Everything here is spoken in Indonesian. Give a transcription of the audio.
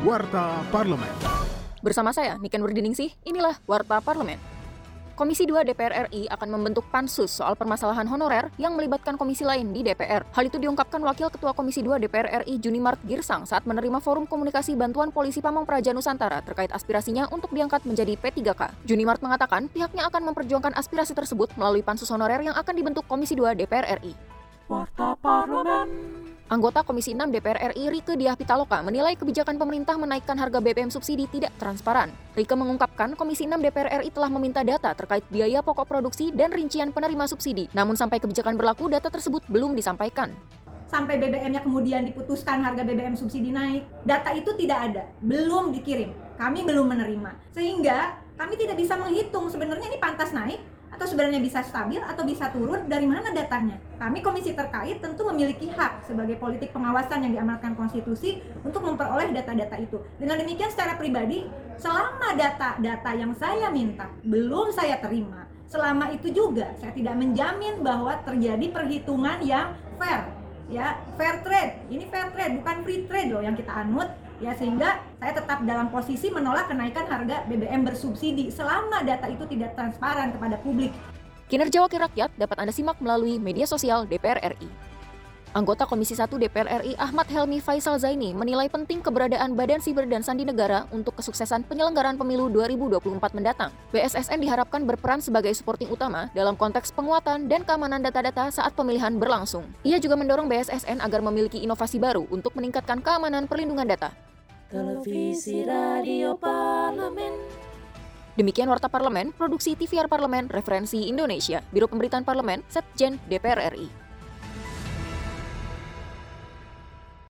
Warta Parlemen. Bersama saya, Niken Werdiningsih, inilah Warta Parlemen. Komisi 2 DPR RI akan membentuk pansus soal permasalahan honorer yang melibatkan komisi lain di DPR. Hal itu diungkapkan Wakil Ketua Komisi 2 DPR RI Junimart Girsang saat menerima forum komunikasi bantuan polisi Pamong Praja Nusantara terkait aspirasinya untuk diangkat menjadi P3K. Junimart mengatakan pihaknya akan memperjuangkan aspirasi tersebut melalui pansus honorer yang akan dibentuk Komisi 2 DPR RI. Warta Parlemen. Anggota Komisi 6 DPR RI Rike Diah Pitaloka menilai kebijakan pemerintah menaikkan harga BBM subsidi tidak transparan. Rike mengungkapkan Komisi 6 DPR RI telah meminta data terkait biaya pokok produksi dan rincian penerima subsidi. Namun sampai kebijakan berlaku, data tersebut belum disampaikan. Sampai BBM-nya kemudian diputuskan harga BBM subsidi naik, data itu tidak ada, belum dikirim. Kami belum menerima. Sehingga kami tidak bisa menghitung sebenarnya ini pantas naik atau sebenarnya bisa stabil atau bisa turun dari mana datanya? Kami komisi terkait tentu memiliki hak sebagai politik pengawasan yang diamanatkan konstitusi untuk memperoleh data-data itu. Dengan demikian secara pribadi, selama data-data yang saya minta belum saya terima, selama itu juga saya tidak menjamin bahwa terjadi perhitungan yang fair ya fair trade ini fair trade bukan free trade loh yang kita anut ya sehingga saya tetap dalam posisi menolak kenaikan harga BBM bersubsidi selama data itu tidak transparan kepada publik. Kinerja Wakil Rakyat dapat Anda simak melalui media sosial DPR RI. Anggota Komisi 1 DPR RI Ahmad Helmi Faisal Zaini menilai penting keberadaan Badan Siber dan Sandi Negara untuk kesuksesan penyelenggaraan pemilu 2024 mendatang. BSSN diharapkan berperan sebagai supporting utama dalam konteks penguatan dan keamanan data-data saat pemilihan berlangsung. Ia juga mendorong BSSN agar memiliki inovasi baru untuk meningkatkan keamanan perlindungan data. Televisi Radio Parlemen. Demikian Warta Parlemen, Produksi TVR Parlemen, Referensi Indonesia, Biro Pemberitaan Parlemen, Setjen DPR RI.